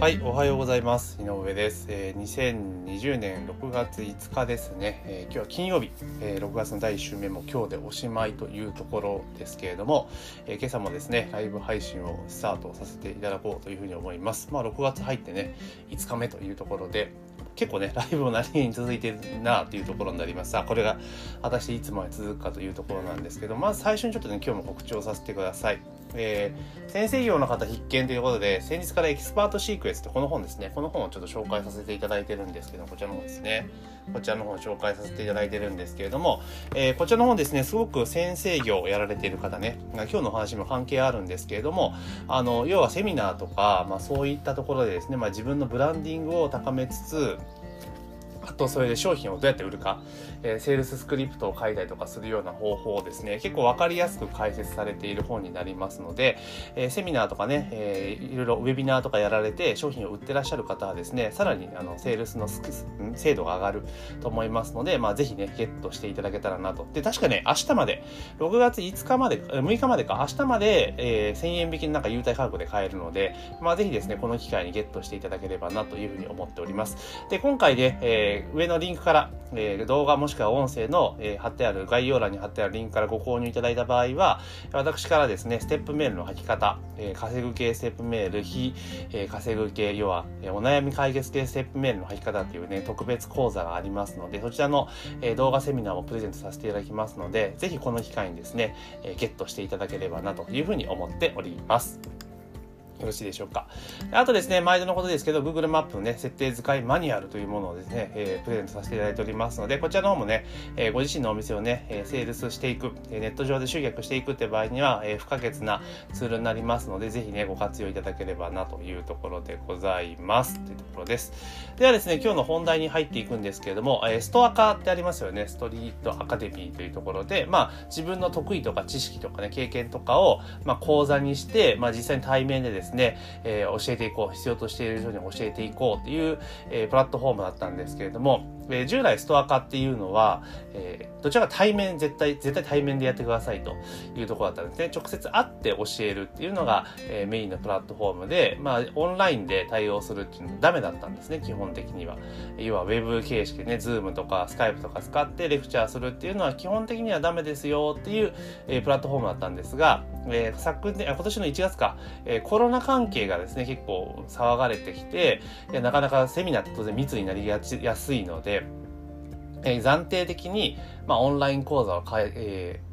はい、おはようございます。井上です。えー、2020年6月5日ですね。えー、今日は金曜日、えー、6月の第1週目も今日でおしまいというところですけれども、え、今朝もですね、ライブ配信をスタートさせていただこうというふうに思います。まあ、6月入ってね、5日目というところで、結構ね、ライブも何気に続いてるなというところになります。さあ、これが果たしていつまで続くかというところなんですけど、まず最初にちょっとね、今日も告知をさせてください。えー、先生業の方必見ということで、先日からエキスパートシークレットってこの本ですね。この本をちょっと紹介させていただいてるんですけど、こちらの方ですね。こちらの方を紹介させていただいてるんですけれども、えー、こちらの方ですね、すごく先生業をやられている方ね、今日の話も関係あるんですけれども、あの、要はセミナーとか、まあそういったところでですね、まあ自分のブランディングを高めつつ、あとそれで商品をどうやって売るか、えー、セールススクリプトを書いたりとかするような方法をですね、結構わかりやすく解説されている本になりますので、えー、セミナーとかね、えー、いろいろウェビナーとかやられて商品を売ってらっしゃる方はですね、さらにあのセールスのス精度が上がると思いますので、まあぜひね、ゲットしていただけたらなと。で、確かね、明日まで、6月5日まで、6日までか、明日まで、えー、1000円引きのなんか優待価格で買えるので、まあぜひですね、この機会にゲットしていただければなというふうに思っております。で、今回で、えー上のリンクから、えー、動画もしくは音声の、えー、貼ってある概要欄に貼ってあるリンクからご購入いただいた場合は、私からですね、ステップメールの書き方、え、稼ぐ系ステップメール、非、え、稼ぐ系、要は、え、お悩み解決系ステップメールの書き方っていうね、特別講座がありますので、そちらの、え、動画セミナーもプレゼントさせていただきますので、ぜひこの機会にですね、え、ゲットしていただければなというふうに思っております。よろしいでしょうか。あとですね、毎度のことですけど、Google マップのね、設定使いマニュアルというものをですね、えー、プレゼントさせていただいておりますので、こちらの方もね、えー、ご自身のお店をね、えー、セールスしていく、えネット上で集客していくって場合には、え不可欠なツールになりますので、ぜひね、ご活用いただければなというところでございます。というところです。ではですね、今日の本題に入っていくんですけれども、えストア化ってありますよね、ストリートアカデミーというところで、まあ、自分の得意とか知識とかね、経験とかを、まあ、講座にして、まあ、実際に対面でですね、ねえ教えていこう、必要としている人に教えていこうっていう、えー、プラットフォームだったんですけれども、えー、従来ストアカっていうのは、えー、どちらか対面、絶対、絶対対面でやってくださいというところだったんですね。直接会って教えるっていうのが、えー、メインのプラットフォームで、まあ、オンラインで対応するっていうのはダメだったんですね、基本的には。要は、ウェブ形式でね、ズームとかスカイプとか使ってレクチャーするっていうのは基本的にはダメですよっていう、えー、プラットフォームだったんですが、えー、昨年、今年の1月か、えー、コロナ関係がですね、結構騒がれてきて、なかなかセミナーって当然密になりやすいので、えー、暫定的に、まあ、オンライン講座を開え、ー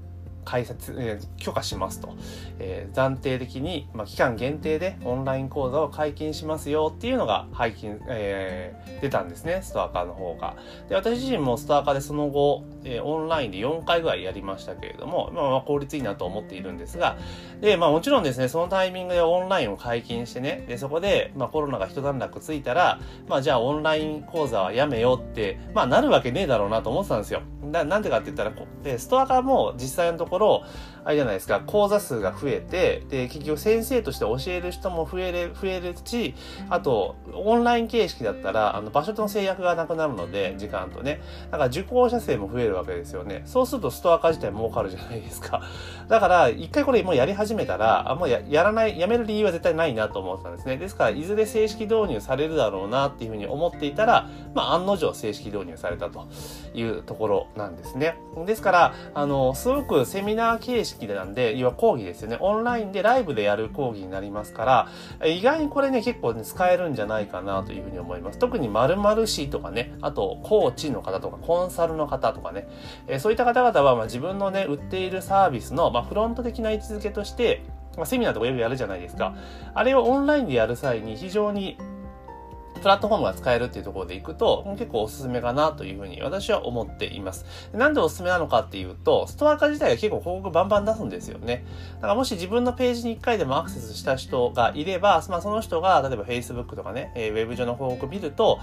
開設、えー、許可しますと、えー、暫定的に、まあ、期間限定でオンライン講座を解禁しますよっていうのが配禁、えー、出たんですね、ストアカーの方が。で、私自身もストアカでその後、え、オンラインで4回ぐらいやりましたけれども、まあ、まあ効率いいなと思っているんですが、で、まあもちろんですね、そのタイミングでオンラインを解禁してね、で、そこで、まあコロナが一段落ついたら、まあじゃあオンライン講座はやめようって、まあなるわけねえだろうなと思ってたんですよ。ななんでかって言ったら、で、ストアカも実際のところ、あれじゃないですか、講座数が増えて、で、結局先生として教える人も増える、増えるし、あと、オンライン形式だったら、あの、場所との制約がなくなるので、時間とね。だから受講者数も増えるわけですよね。そうするとストア化自体儲かるじゃないですか。だから、一回これもうやり始めたら、あもうややらない、やめる理由は絶対ないなと思ってたんですね。ですから、いずれ正式導入されるだろうなっていうふうに思っていたら、まあ、案の定正式導入されたというところなんですね。ですから、あの、すごくセミナー形式式なんで、要は講義ですよね。オンラインでライブでやる講義になりますから、意外にこれね、結構ね、使えるんじゃないかなというふうに思います。特に〇〇市とかね、あと、コーチの方とか、コンサルの方とかね、えそういった方々は、まあ、自分のね、売っているサービスの、まあ、フロント的な位置づけとして、まあ、セミナーとかよくやるじゃないですか。あれをオンラインでやる際に非常にプラットフォームが使えるっていうところでいくと、結構おすすめかなというふうに私は思っています。なんでおすすめなのかっていうと、ストア化自体が結構広告バンバン出すんですよね。だからもし自分のページに1回でもアクセスした人がいれば、まあ、その人が例えば Facebook とかね、ウェブ上の広告見ると、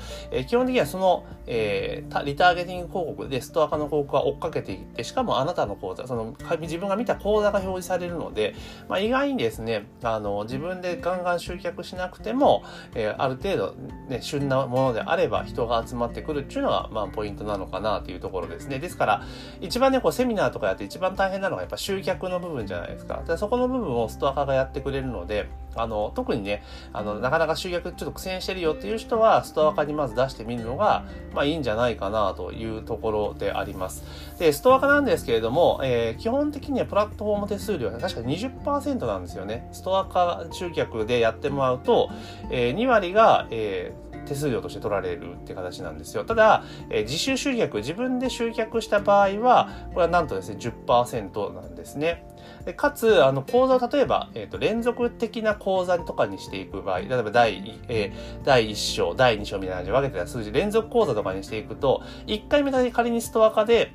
基本的にはその、えー、リターゲティング広告でストア化の広告が追っかけていって、しかもあなたの講座、その自分が見た講座が表示されるので、まあ、意外にですね、あの、自分でガンガン集客しなくても、えー、ある程度、ね、旬なものであれば人が集まってくるっていうのが、まあ、ポイントなのかなというところですね。ですから、一番ね、こう、セミナーとかやって一番大変なのがやっぱ集客の部分じゃないですか。でそこの部分をストア化がやってくれるので、あの、特にね、あの、なかなか集客ちょっと苦戦してるよっていう人は、ストア化にまず出してみるのが、まあいいんじゃないかなというところであります。で、ストア化なんですけれども、えー、基本的にはプラットフォーム手数料は確か20%なんですよね。ストア化集客でやってもらうと、えー、2割が、えー手数料として取られるって形なんですよ。ただ、えー、自主集客、自分で集客した場合は、これはなんとですね、10%なんですね。でかつ、あの、講座を例えば、えっ、ー、と、連続的な講座とかにしていく場合、例えば第、えー、第1章、第2章みたいな感じで分けてた数字、連続講座とかにしていくと、1回目だけ仮にストア化で、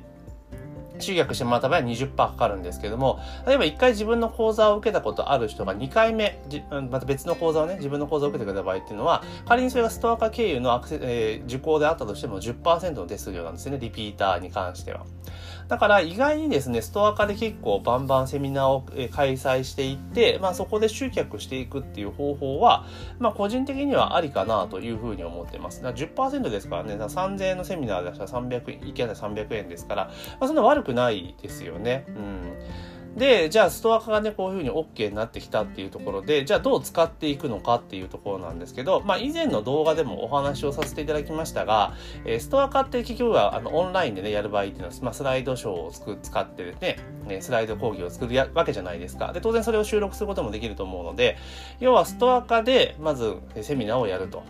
集約してもらった場合は20%かかるんですけども、例えば1回自分の講座を受けたことある人が2回目、また別の講座をね、自分の講座を受けてくれた場合っていうのは、仮にそれがストアカ経由のアクセ、えー、受講であったとしても10%の手数料なんですよね、リピーターに関しては。だから意外にですね、ストア化で結構バンバンセミナーを開催していって、まあそこで集客していくっていう方法は、まあ個人的にはありかなというふうに思ってます。だから10%ですからね、3000円のセミナーでしたら300円、いけない300円ですから、まあそんな悪くないですよね。うん。で、じゃあストア化がね、こういうふうに OK になってきたっていうところで、じゃあどう使っていくのかっていうところなんですけど、まあ以前の動画でもお話をさせていただきましたが、えー、ストア化って結局はあのオンラインでね、やる場合っていうのは、まあ、スライドショーを使ってですね、スライド講義を作るわけじゃないですか。で、当然それを収録することもできると思うので、要はストア化でまずセミナーをやると。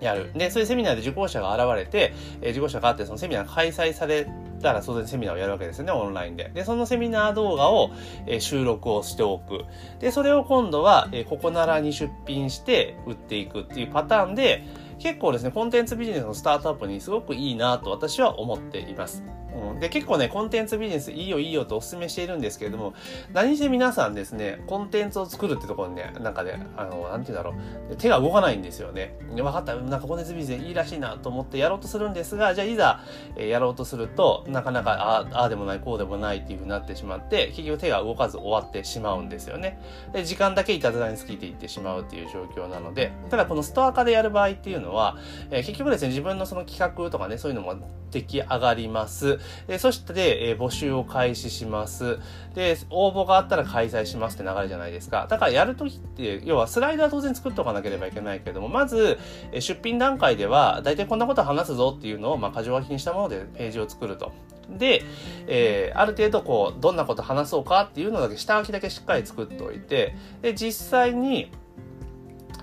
やる。で、そういうセミナーで受講者が現れて、えー、受講者があって、そのセミナーが開催されたら当然セミナーをやるわけですよね、オンラインで。で、そのセミナー動画を、えー、収録をしておく。で、それを今度は、えー、ここならに出品して売っていくっていうパターンで、結構ですね、コンテンツビジネスのスタートアップにすごくいいなと私は思っています。うん、で、結構ね、コンテンツビジネスいいよいいよとお勧めしているんですけれども、何せ皆さんですね、コンテンツを作るってところにね、なんかね、あの、なんて言うんだろう、手が動かないんですよね。分かった、なんかコンテンツビジネスいいらしいなと思ってやろうとするんですが、じゃあいざ、え、やろうとすると、なかなか、ああ、ああでもない、こうでもないっていうふうになってしまって、結局手が動かず終わってしまうんですよね。で、時間だけいたずらに尽きていってしまうっていう状況なので、ただこのストア化でやる場合っていうのは、えー、結局ですね、自分のその企画とかね、そういうのも出来上がります。え、そして、え、募集を開始します。で、応募があったら開催しますって流れじゃないですか。だからやるときって、要はスライドは当然作っておかなければいけないけども、まず、え、出品段階では、大体こんなこと話すぞっていうのを、まあ、箇条書きにしたものでページを作ると。で、えー、ある程度こう、どんなこと話そうかっていうのだけ、下書きだけしっかり作っておいて、で、実際に、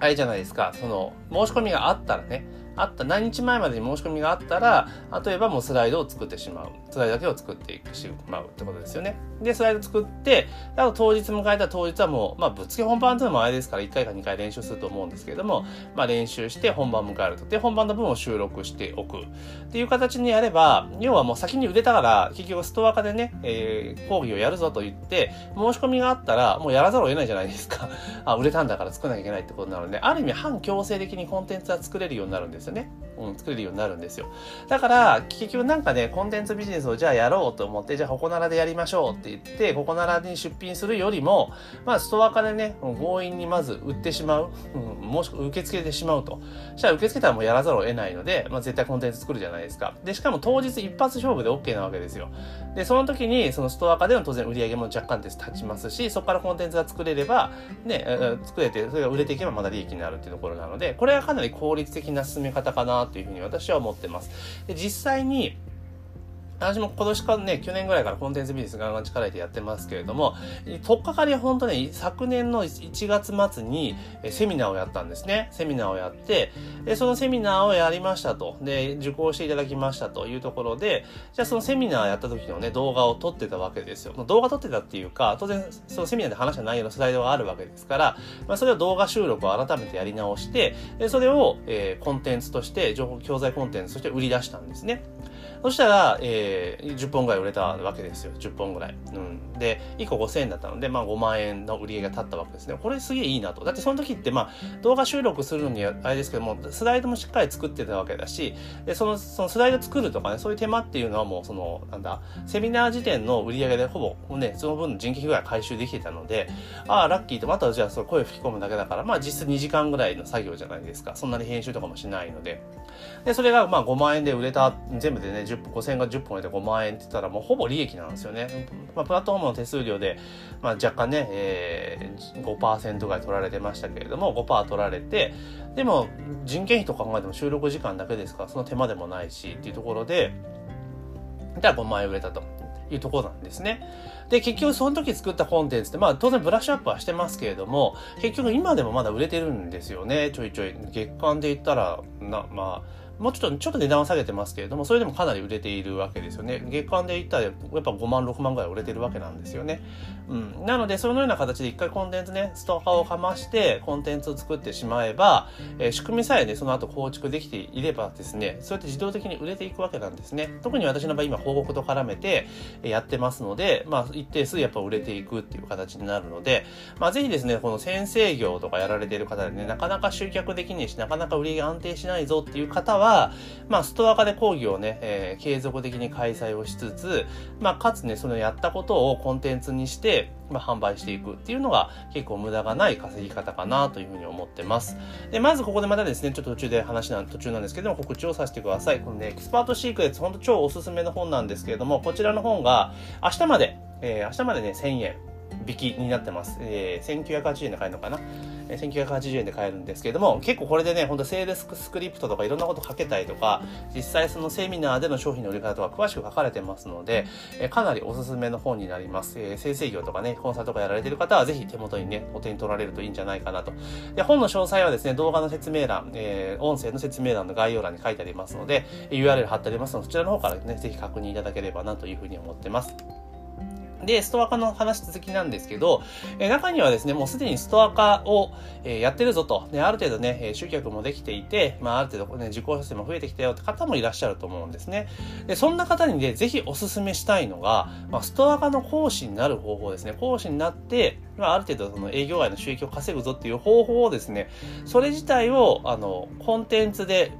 あれじゃないですか、その、申し込みがあったらね、あった何日前までに申し込みがあったら、例えばもうスライドを作ってしまう。スライドだけを作っていくしまうってことですよね。で、スライド作って、あと当日迎えた当日はもう、まあ、ぶっつけ本番というのもあれですから、1回か2回練習すると思うんですけれども、まあ、練習して本番を迎えると。で、本番の分を収録しておく。っていう形にやれば、要はもう先に売れたから、結局ストア化でね、えー、講義をやるぞと言って、申し込みがあったら、もうやらざるを得ないじゃないですか。あ、売れたんだから作らなきゃいけないってことなので、ある意味反強制的にコンテンツは作れるようになるんですよね。うん、作れるようになるんですよ。だから、結局なんかね、コンテンツビジネスをじゃあやろうと思って、じゃあここならでやりましょうって言って、ここならに出品するよりも、まあ、ストア化でね、強引にまず売ってしまう。うん、もしくは受け付けてしまうと。そしたら受け付けたらもうやらざるを得ないので、まあ、絶対コンテンツ作るじゃないですか。で、しかも当日一発勝負で OK なわけですよ。で、その時に、そのストア化での当然売り上げも若干です立ちますし、そこからコンテンツが作れれば、ね、作れて、それが売れていけばまだ利益になるっていうところなので、これはかなり効率的な進め方かなというふうに私は思ってます。で実際に私も今年かね、去年ぐらいからコンテンツビジネスガンガン力入れてやってますけれども、とっかかり本当ね、昨年の1月末にセミナーをやったんですね。セミナーをやって、でそのセミナーをやりましたと。で、受講していただきましたというところで、じゃあそのセミナーやった時のね、動画を撮ってたわけですよ。動画撮ってたっていうか、当然そのセミナーで話した内容のスライドがあるわけですから、まあ、それを動画収録を改めてやり直して、でそれを、えー、コンテンツとして、情報教材コンテンツとして売り出したんですね。そしたら、えー、10本ぐらい売れたわけですよ。10本ぐらい。うん。で、1個5000円だったので、まあ5万円の売り上げが立ったわけですね。これすげえいいなと。だってその時って、まあ動画収録するのにあれですけども、スライドもしっかり作ってたわけだし、で、その、そのスライド作るとかね、そういう手間っていうのはもう、その、なんだ、セミナー時点の売り上げでほぼ、ね、その分の人件費ぐらい回収できてたので、ああ、ラッキーと、またじゃあそ声吹き込むだけだから、まあ実質2時間ぐらいの作業じゃないですか。そんなに編集とかもしないので。で、それがまあ5万円で売れた、全部でね、10 5000円が10本売れで5万円って言ったらもうほぼ利益なんですよね。まあ、プラットフォームの手数料で、まあ、若干ね、えー、5%ぐらい取られてましたけれども、5%取られて、でも人件費と考えても収録時間だけですから、その手間でもないしっていうところで、じゃあ5万円売れたというところなんですね。で、結局その時作ったコンテンツって、まあ当然ブラッシュアップはしてますけれども、結局今でもまだ売れてるんですよね。ちょいちょい。月間で言ったら、な、まあ、もうちょっと、ちょっと値段は下げてますけれども、それでもかなり売れているわけですよね。月間で言ったら、やっぱ5万、6万ぐらい売れてるわけなんですよね。うん。なので、そのような形で一回コンテンツね、ストア化をかまして、コンテンツを作ってしまえば、えー、仕組みさえね、その後構築できていればですね、そうやって自動的に売れていくわけなんですね。特に私の場合、今、広告と絡めてやってますので、まあ、一定数やっぱ売れていくっていう形になるので、まあ、ぜひですね、この先生業とかやられている方でね、なかなか集客できないし、なかなか売り上げ安定しないぞっていう方は、まあ、ストア化で講義をね、えー、継続的に開催をしつつ、まあ、かつね、そのやったことをコンテンツにして、まあ、販売していくっていうのが結構無駄がない稼ぎ方かなというふうに思ってます。で、まずここでまたですね、ちょっと途中で話な、途中なんですけども、告知をさせてください。このね、エキスパートシークレット、ほんと超おすすめの本なんですけれども、こちらの本が明日まで、えー、明日までね、1000円引きになってます。えー、1980円で買えるのかな？1980円で買えるんですけれども、結構これでね、ほんとセールスクリプトとかいろんなこと書けたりとか、実際そのセミナーでの商品の売り方とか詳しく書かれてますので、えかなりおすすめの本になります。えー、生成業とかね、コンサルとかやられてる方はぜひ手元にね、お手に取られるといいんじゃないかなと。で、本の詳細はですね、動画の説明欄、えー、音声の説明欄の概要欄に書いてありますので、URL 貼ってありますので、そちらの方からね、ぜひ確認いただければなというふうに思ってます。で、ストア化の話続きなんですけど、え中にはですね、もうすでにストア化を、えやってるぞと、ね、ある程度ね、え集客もできていて、まあ、ある程度ね、受講者数も増えてきたよって方もいらっしゃると思うんですね。で、そんな方にね、ぜひお勧めしたいのが、まあ、ストア化の講師になる方法ですね。講師になって、まあ、ある程度その営業外の収益を稼ぐぞっていう方法をですね、それ自体を、あの、コンテンツで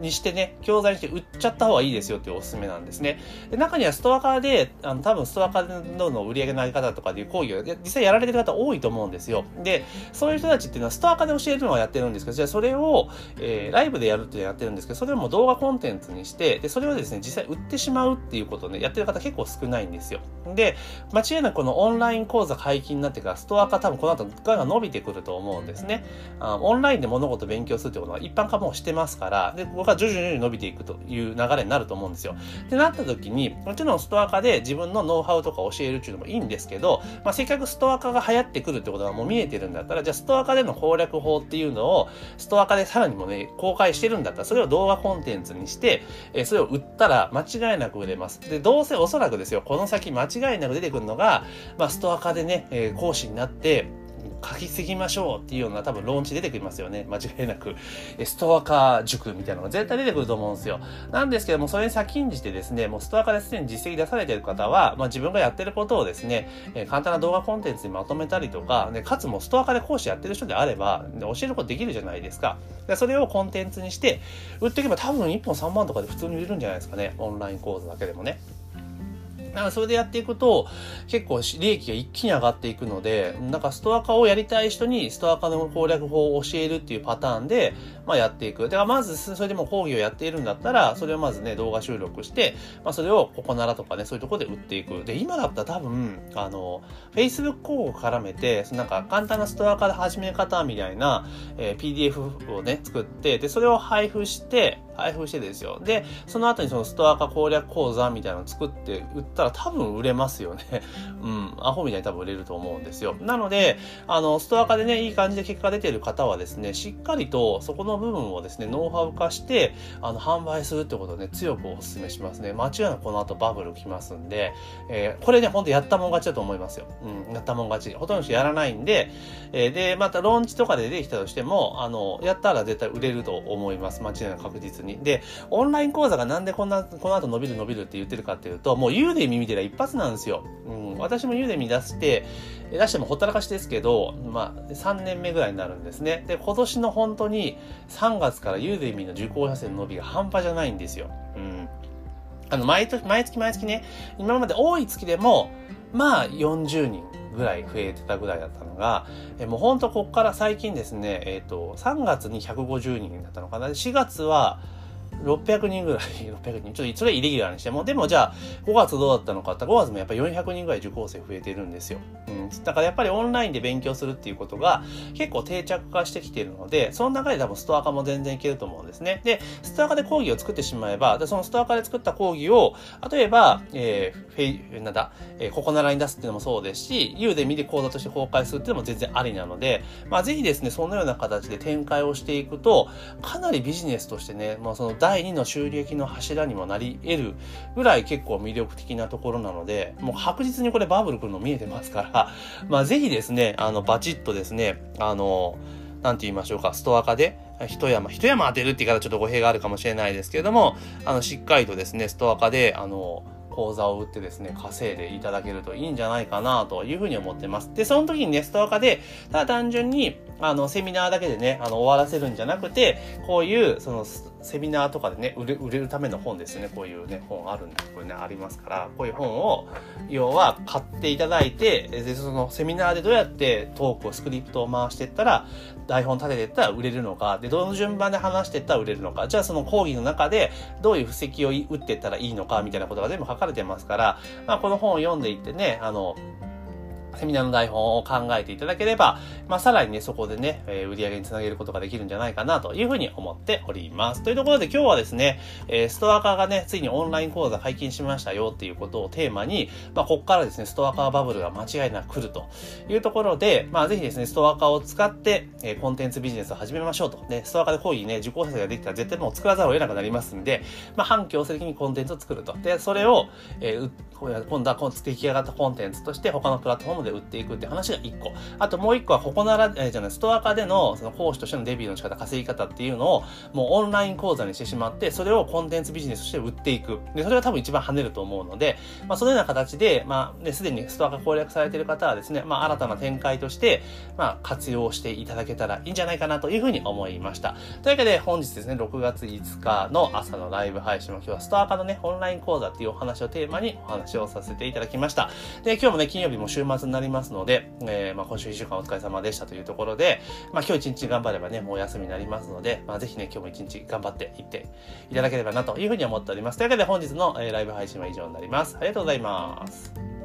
にしてね、教材にして売っちゃった方がいいですよっていうおすすめなんですね。で中にはストア化で、あの、多分ストア化のの売り上げのあり方とかでいう講義を実際やられてる方多いと思うんですよ。で、そういう人たちっていうのはストア化で教えるのはやってるんですけど、じゃあそれを、えー、ライブでやるってやってるんですけど、それをも動画コンテンツにして、で、それをですね、実際売ってしまうっていうことをね、やってる方結構少ないんですよ。で、間違いなくこのオンライン講座解禁になってから、ストア化多分この後ガンガン伸びてくると思うんですね。あオンラインで物事勉強するってことは一般化もしてますから、で、僕は徐々に伸びていくという流れになると思うんですよ。ってなった時に、もちろんストア化で自分のノウハウとか教えるっていうのもいいんですけど、まあ、せっかくストア化が流行ってくるってことがもう見えてるんだったら、じゃあストア化での攻略法っていうのを、ストアカでさらにもね、公開してるんだったら、それを動画コンテンツにして、えそれを売ったら間違いなく売れます。で、どうせおそらくですよ、この先間違いなく出てくるのが、まあ、ストアカでね、え、講師になって、書きすぎましょうっていうような多分ローンチ出てきますよね。間違いなく。ストアカ塾みたいなのが絶対出てくると思うんですよ。なんですけども、それに先んじてですね、もうストアカですでに実績出されてる方は、まあ自分がやってることをですね、え簡単な動画コンテンツにまとめたりとか、ね、かつもストアカで講師やってる人であれば、教えることできるじゃないですか。でそれをコンテンツにして、売っていけば多分1本3万とかで普通に売れるんじゃないですかね。オンライン講座だけでもね。だからそれでやっていくと、結構利益が一気に上がっていくので、なんかストア化をやりたい人にストア化の攻略法を教えるっていうパターンで、まあやっていく。だからまず、それでも講義をやっているんだったら、それをまずね、動画収録して、まあそれをココナラとかね、そういうところで売っていく。で、今だったら多分、あの、Facebook 広告絡めて、なんか簡単なストア化で始め方みたいな、えー、PDF をね、作って、で、それを配布して、配布してですよ。で、その後にそのストア化攻略講座みたいなのを作って売ったら多分売れますよね。うん。アホみたいに多分売れると思うんですよ。なので、あの、ストア化でね、いい感じで結果出てる方はですね、しっかりとそこの部分をですね、ノウハウ化して、あの、販売するってことをね、強くお勧めしますね。間違いなくこの後バブル来ますんで、えー、これね、ほんとやったもん勝ちだと思いますよ。うん、やったもん勝ち。ほとんど人やらないんで、えー、で、またローンチとかで出てきたとしても、あの、やったら絶対売れると思います。間違いなく確実に。で、オンライン講座がなんでこんな、この後伸びる伸びるって言ってるかっていうと、もうユーデミ見てりゃ一発なんですよ。うん、私もユーデミ出して、出してもほったらかしですけど、まあ、3年目ぐらいになるんですね。で、今年の本当に3月からユーデミの受講者数の伸びが半端じゃないんですよ。うん。あの、毎月、毎月毎月ね、今まで多い月でも、まあ、40人ぐらい増えてたぐらいだったのが、えもうほんとこっから最近ですね、えっ、ー、と、3月に150人だったのかな。4月は、600人ぐらい、600人、ちょっとそれイレギュラーにしても、でもじゃあ5月どうだったのかって5月もやっぱり400人ぐらい受講生増えてるんですよ。うん。だからやっぱりオンラインで勉強するっていうことが結構定着化してきているので、その中で多分ストア化も全然いけると思うんですね。で、ストア化で講義を作ってしまえば、でそのストア化で作った講義を、例えば、えー、フェイ、なんだ、えー、ここならに出すっていうのもそうですし、U で見て講座として公開するっていうのも全然ありなので、まあぜひですね、そのような形で展開をしていくと、かなりビジネスとしてね、まあその第2の収益の柱にもなり得るぐらい結構魅力的なところなので、もう確実にこれバブル来るの見えてますから、まあぜひですね、あの、バチッとですね、あの、なんて言いましょうか、ストア化で、一山、一山当てるって言い方ちょっと語弊があるかもしれないですけれども、あの、しっかりとですね、ストア化で、あの、講座を売ってですね、稼いでいただけるといいんじゃないかなというふうに思ってます。で、その時にね、ストア化で、ただ単純に、あの、セミナーだけでね、あの、終わらせるんじゃなくて、こういう、その、セミナーとかでね、売れ売れるための本ですね。こういうね、本あるんで、これね、ありますから、こういう本を、要は買っていただいて、で、そのセミナーでどうやってトークを、スクリプトを回していったら、台本立てていったら売れるのか、で、どの順番で話していったら売れるのか、じゃあその講義の中で、どういう布石を打っていったらいいのか、みたいなことが全部書かれてますから、まあ、この本を読んでいってね、あの、セミナーの台本を考えていただければ、まあ、さらにね、そこでね、えー、売り上げにつなげることができるんじゃないかなというふうに思っております。というところで今日はですね、えー、ストア化がね、ついにオンライン講座解禁しましたよっていうことをテーマに、まあ、ここからですね、ストア化バブルが間違いなく来るというところで、まあ、ぜひですね、ストア化を使って、えー、コンテンツビジネスを始めましょうと。で、ストア化で講義ね、受講生ができたら絶対もう作らざるを得なくなりますんで、まあ、反強制的にコンテンツを作ると。で、それを、えー、今度は出来上がったコンテンツとして他のプラットフォームで売っていくって話が1個。あともう1個は、ここなら、えー、じゃない、ストア化での、その講師としてのデビューの仕方、稼ぎ方っていうのを、もうオンライン講座にしてしまって、それをコンテンツビジネスとして売っていく。で、それが多分一番跳ねると思うので、まあ、そのような形で、まあ、ね、すでにストア化攻略されている方はですね、まあ、新たな展開として、まあ、活用していただけたらいいんじゃないかなというふうに思いました。というわけで、本日ですね、6月5日の朝のライブ配信も今日はストア化のね、オンライン講座っていうお話をテーマにお話をさせていただきました。で、今日もね、金曜日も週末になりますので、えー、まあ、今週1週間お疲れ様でしたというところで、まあ今日一日頑張ればね、もう休みになりますので、まあぜひね、今日も一日頑張っていっていただければなというふうに思っております。というわけで本日の、え、ライブ配信は以上になります。ありがとうございます。